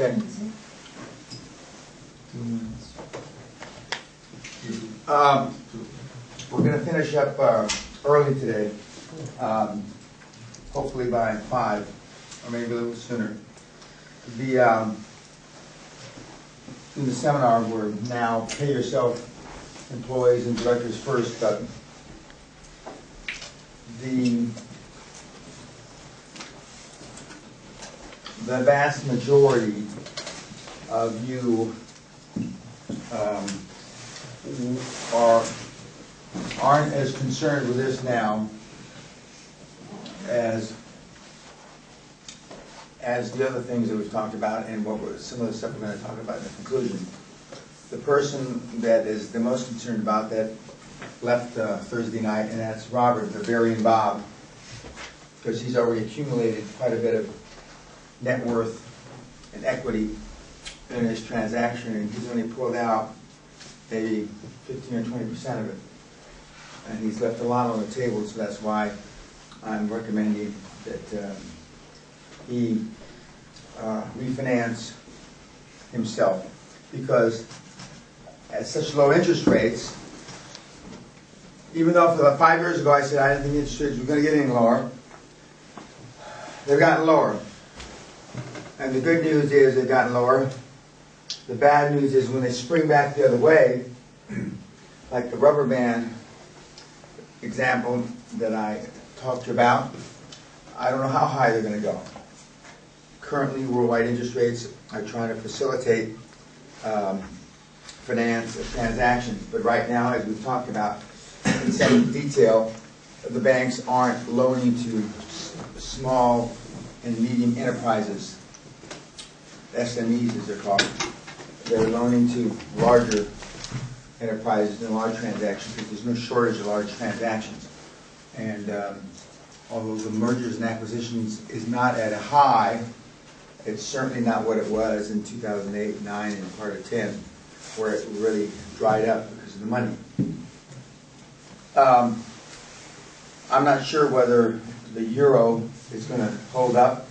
Okay. Um, We're gonna finish up uh, early today, um, hopefully by five, or maybe a little sooner. The, um, in the seminar, we're now pay yourself employees and directors first, but the, the vast majority of you um, are, aren't as concerned with this now as, as the other things that we've talked about and what we're, some of the stuff we're gonna talk about in the conclusion. The person that is the most concerned about that left uh, Thursday night, and that's Robert, Bavarian Bob, because he's already accumulated quite a bit of net worth and equity in his transaction, and he's only pulled out maybe fifteen or twenty percent of it. And he's left a lot on the table, so that's why I'm recommending that um, he uh, refinance himself. Because at such low interest rates, even though for the five years ago I said I didn't think interest rates were gonna get any lower, they've gotten lower. And the good news is they've gotten lower. The bad news is when they spring back the other way, like the rubber band example that I talked to about, I don't know how high they're gonna go. Currently, worldwide interest rates are trying to facilitate um, finance of transactions, but right now, as we've talked about in some detail, the banks aren't loaning to small and medium enterprises, SMEs as they're called. They're loaning to larger enterprises and large transactions, because there's no shortage of large transactions. And um, although the mergers and acquisitions is not at a high, it's certainly not what it was in 2008, 9, and part of 10, where it really dried up because of the money. Um, I'm not sure whether the euro is going to hold up.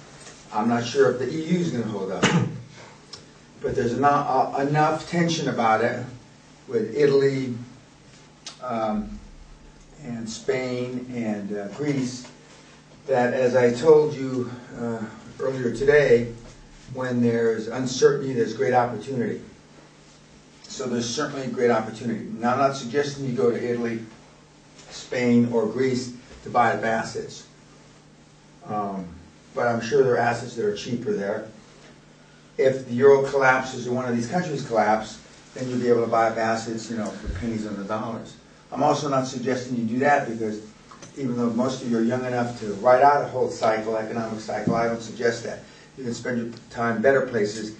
I'm not sure if the EU is going to hold up. But there's enough, uh, enough tension about it with Italy um, and Spain and uh, Greece that, as I told you uh, earlier today, when there's uncertainty, there's great opportunity. So there's certainly great opportunity. Now, I'm not suggesting you go to Italy, Spain, or Greece to buy the assets. Um, But I'm sure there are assets that are cheaper there. If the euro collapses or one of these countries collapse, then you'll be able to buy up assets, you know, for pennies on the dollars. I'm also not suggesting you do that because even though most of you are young enough to ride out a whole cycle, economic cycle, I don't suggest that. You can spend your time better places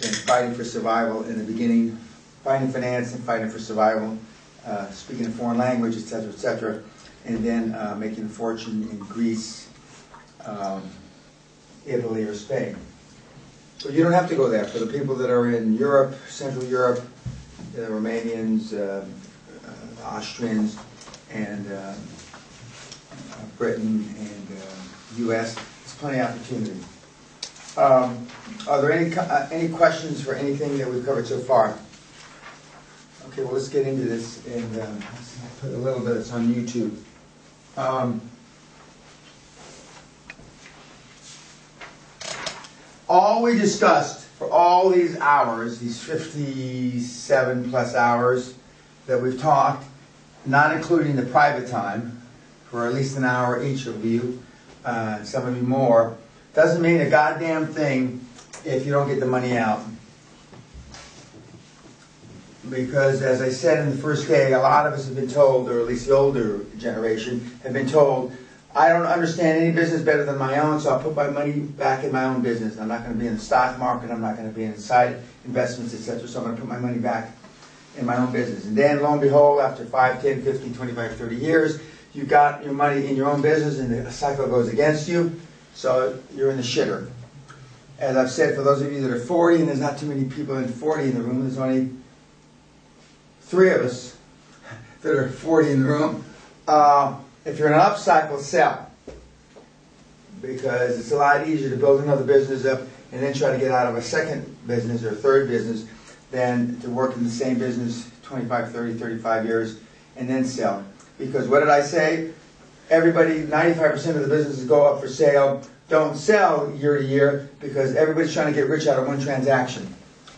than fighting for survival in the beginning, fighting finance and fighting for survival, uh, speaking a foreign language, et cetera, et cetera, and then uh, making a fortune in Greece, um, Italy, or Spain. So you don't have to go there. For the people that are in Europe, Central Europe, the Romanians, uh, uh, Austrians, and uh, uh, Britain and uh, U.S., there's plenty of opportunity. Um, Are there any, uh, any questions for anything that we've covered so far? Okay, well, let's get into this, and put a little bit, it's on YouTube. Um, All we discussed for all these hours, these 57 plus hours that we've talked, not including the private time, for at least an hour each of you, uh, some of you more, doesn't mean a goddamn thing if you don't get the money out. Because as I said in the first day, a lot of us have been told, or at least the older generation, have been told, I don't understand any business better than my own, so I'll put my money back in my own business. I'm not gonna be in the stock market, I'm not gonna be in side investments, et cetera, so I'm gonna put my money back in my own business. And then lo and behold, after 5, 10, 15, 25, 30 years, you got your money in your own business and the cycle goes against you, so you're in the shitter. As I've said, for those of you that are 40, and there's not too many people in 40 in the room, there's only three of us that are 40 in the room. Uh, if you're in an upcycle, sell. Because it's a lot easier to build another business up and then try to get out of a second business or third business than to work in the same business 25, 30, 35 years and then sell. Because what did I say? Everybody, 95% of the businesses go up for sale, don't sell year to year because everybody's trying to get rich out of one transaction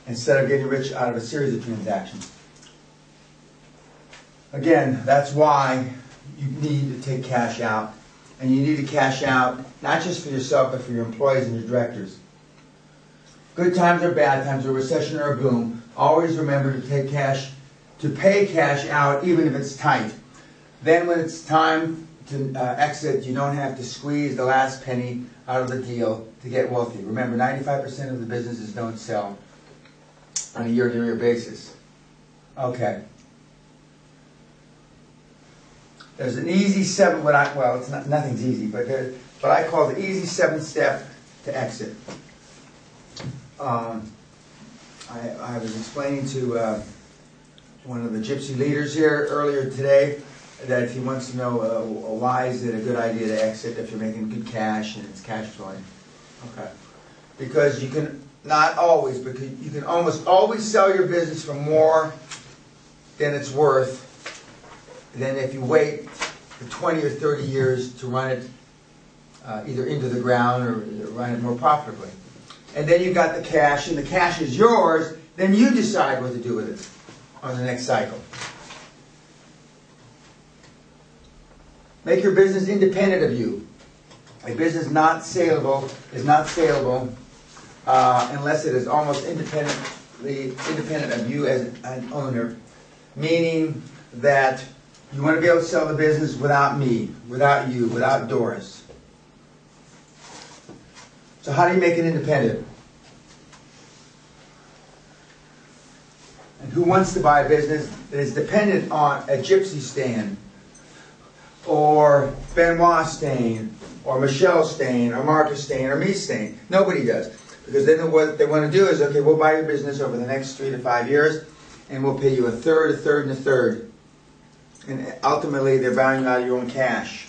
instead of getting rich out of a series of transactions. Again, that's why you need to take cash out. And you need to cash out not just for yourself, but for your employees and your directors. Good times or bad times, a recession or a boom, always remember to take cash, to pay cash out even if it's tight. Then when it's time to uh, exit, you don't have to squeeze the last penny out of the deal to get wealthy. Remember, 95% of the businesses don't sell on a year-to-year basis. Okay. There's an easy seven, what I, well, it's not, nothing's easy, but what I call the easy seven step to exit. Um, I, I was explaining to uh, one of the gypsy leaders here earlier today that if he wants to know uh, why is it a good idea to exit if you're making good cash and it's cash flowing. Okay. Because you can not always, but you can almost always sell your business for more than it's worth than if you wait for 20 or 30 years to run it uh, either into the ground or run it more profitably. And then you've got the cash, and the cash is yours, then you decide what to do with it on the next cycle. Make your business independent of you. A business not saleable is not saleable uh, unless it is almost independently independent of you as an owner, meaning that you want to be able to sell the business without me, without you, without Doris. So how do you make it independent? And who wants to buy a business that is dependent on a gypsy stand, or Benoit Stain, or Michelle Stain, or Marcus Stain, or me Stain? Nobody does. Because then what they want to do is, okay, we'll buy your business over the next three to five years, and we'll pay you a third, a third, and a third. And ultimately, they're buying out of your own cash.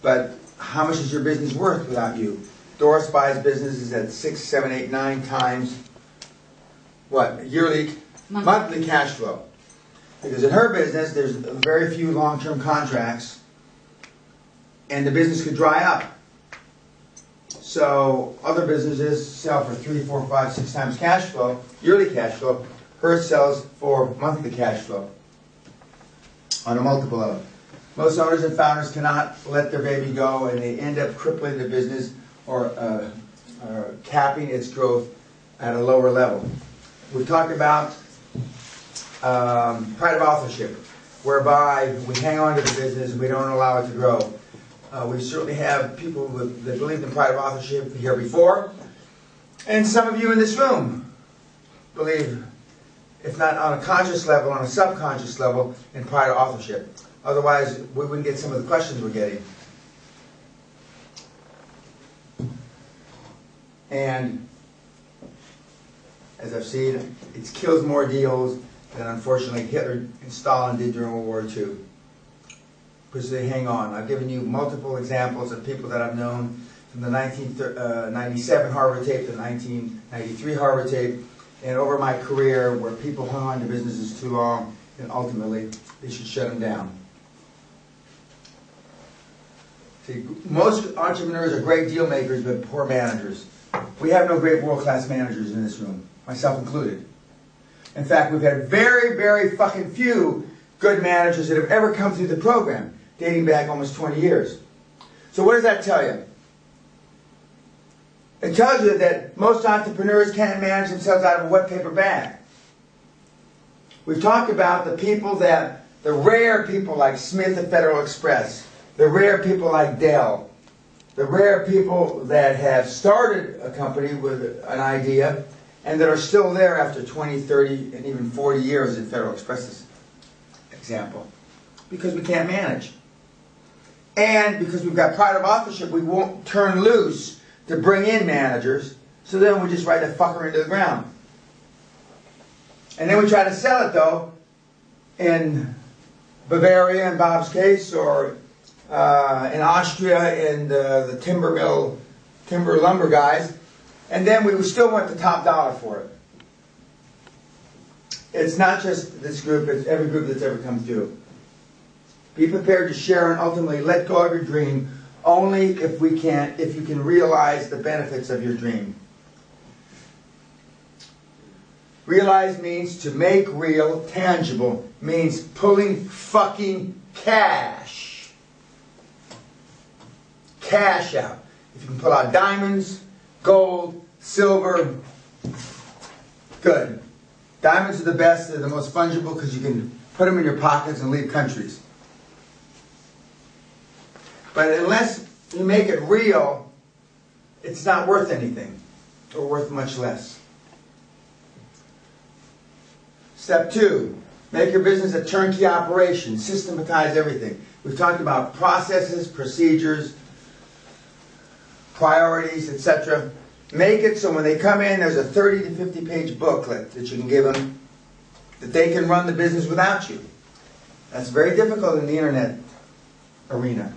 But how much is your business worth without you? Doris buys businesses at six, seven, eight, nine times what yearly, monthly, monthly cash flow. Because in her business, there's very few long-term contracts, and the business could dry up. So other businesses sell for three, four, five, six times cash flow, yearly cash flow. Hers sells for monthly cash flow on a multiple it. Most owners and founders cannot let their baby go, and they end up crippling the business or, uh, or capping its growth at a lower level. We've talked about um, pride of authorship, whereby we hang on to the business and we don't allow it to grow. Uh, we certainly have people with, that believe in pride of authorship here before, and some of you in this room believe, if not on a conscious level, on a subconscious level, in prior authorship. Otherwise, we wouldn't get some of the questions we're getting. And as I've seen, it kills more deals than unfortunately Hitler and Stalin did during World War II. Because they hang on. I've given you multiple examples of people that I've known from the 1997 uh, Harvard tape to 1993 Harvard tape, and over my career where people hung on to businesses too long, and ultimately they should shut them down. See, most entrepreneurs are great deal makers, but poor managers. We have no great world-class managers in this room, myself included. In fact, we've had very, very fucking few good managers that have ever come through the program, dating back almost 20 years. So what does that tell you? It tells you that most entrepreneurs can't manage themselves out of a wet paper bag. We've talked about the people that, the rare people like Smith at Federal Express, the rare people like Dell, the rare people that have started a company with an idea and that are still there after 20, 30, and even 40 years in Federal Express's example. Because we can't manage. And because we've got pride of authorship, we won't turn loose to bring in managers, so then we just write the fucker into the ground. And then we try to sell it, though, in Bavarian Bob's case, or uh, in Austria in the, the timber mill, timber lumber guys, And then we still want the top dollar for it. It's not just this group, it's every group that's ever come through. Be prepared to share and ultimately let go of your dream only if we can, if you can realize the benefits of your dream. Realize means to make real, tangible, means pulling fucking cash. Cash out. If you can pull out diamonds, gold, silver, good. Diamonds are the best, they're the most fungible because you can put them in your pockets and leave countries. But unless you make it real, it's not worth anything, or worth much less. Step two, make your business a turnkey operation, systematize everything. We've talked about processes, procedures, priorities, etc. Make it so when they come in, there's a 30 to 50 page booklet that you can give them that they can run the business without you. That's very difficult in the internet arena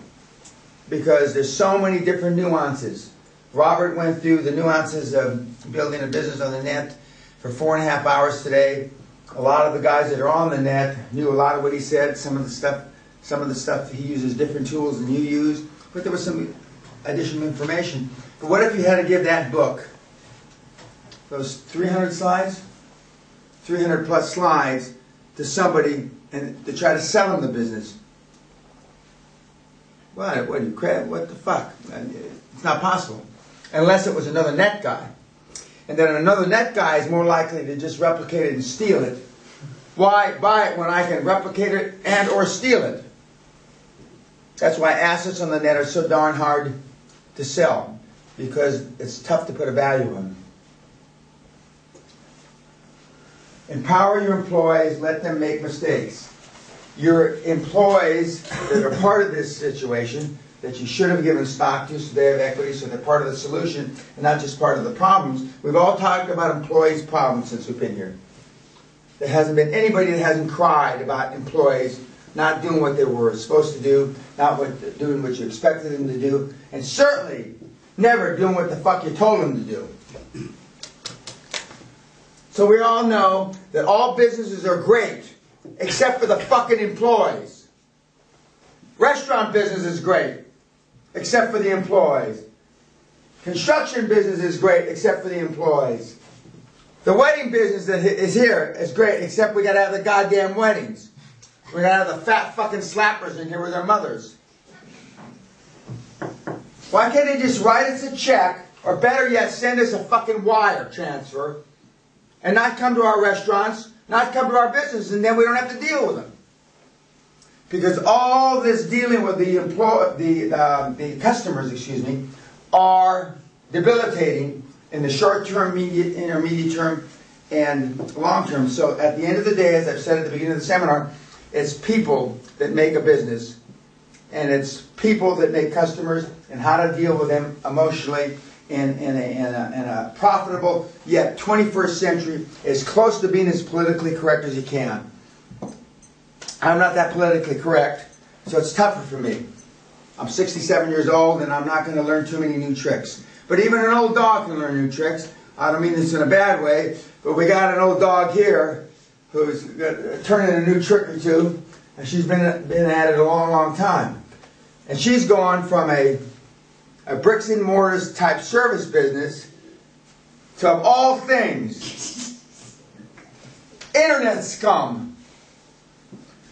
because there's so many different nuances. Robert went through the nuances of building a business on the net for four and a half hours today. A lot of the guys that are on the net knew a lot of what he said. Some of the stuff, some of the stuff he uses different tools than you use, but there was some additional information. But what if you had to give that book, those 300 slides, 300 plus slides, to somebody and to try to sell them the business? What? What are you crap? What the fuck? It's not possible, unless it was another net guy. And then another net guy is more likely to just replicate it and steal it. Why buy it when I can replicate it and or steal it? That's why assets on the net are so darn hard to sell because it's tough to put a value on. Empower your employees, let them make mistakes. Your employees that are part of this situation that you should have given stock to so they have equity, so they're part of the solution and not just part of the problems. We've all talked about employees' problems since we've been here. There hasn't been anybody that hasn't cried about employees not doing what they were supposed to do, not what, doing what you expected them to do, and certainly never doing what the fuck you told them to do. So we all know that all businesses are great, except for the fucking employees. Restaurant business is great, except for the employees. Construction business is great, except for the employees. The wedding business that is here is great, except we gotta have the goddamn weddings. We gotta have the fat fucking slappers in here with their mothers. Why can't they just write us a check, or better yet, send us a fucking wire transfer, and not come to our restaurants, not come to our business, and then we don't have to deal with them? Because all this dealing with the employ, the uh, the customers, excuse me, are debilitating in the short term, medium, intermediate term, and long term. So at the end of the day, as I've said at the beginning of the seminar, it's people that make a business, and it's people that make customers, and how to deal with them emotionally in, in, a, in, a, in a profitable yet 21st century, as close to being as politically correct as you can. I'm not that politically correct, so it's tougher for me. I'm 67 years old, and I'm not going to learn too many new tricks. But even an old dog can learn new tricks. I don't mean this in a bad way, but we got an old dog here who's uh, turning a new trick or two, and she's been, been at it a long, long time. And she's gone from a, a bricks and mortars type service business to, of all things, internet scum.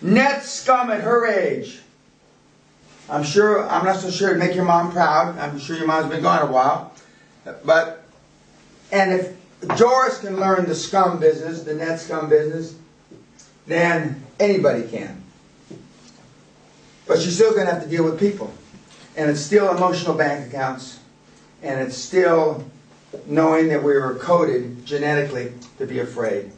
Net scum at her age. I'm sure, I'm not so sure it'd make your mom proud. I'm sure your mom's been gone a while. But, and if Doris can learn the scum business, the net scum business, then anybody can. But she's still going to have to deal with people. And it's still emotional bank accounts. And it's still knowing that we were coded genetically to be afraid.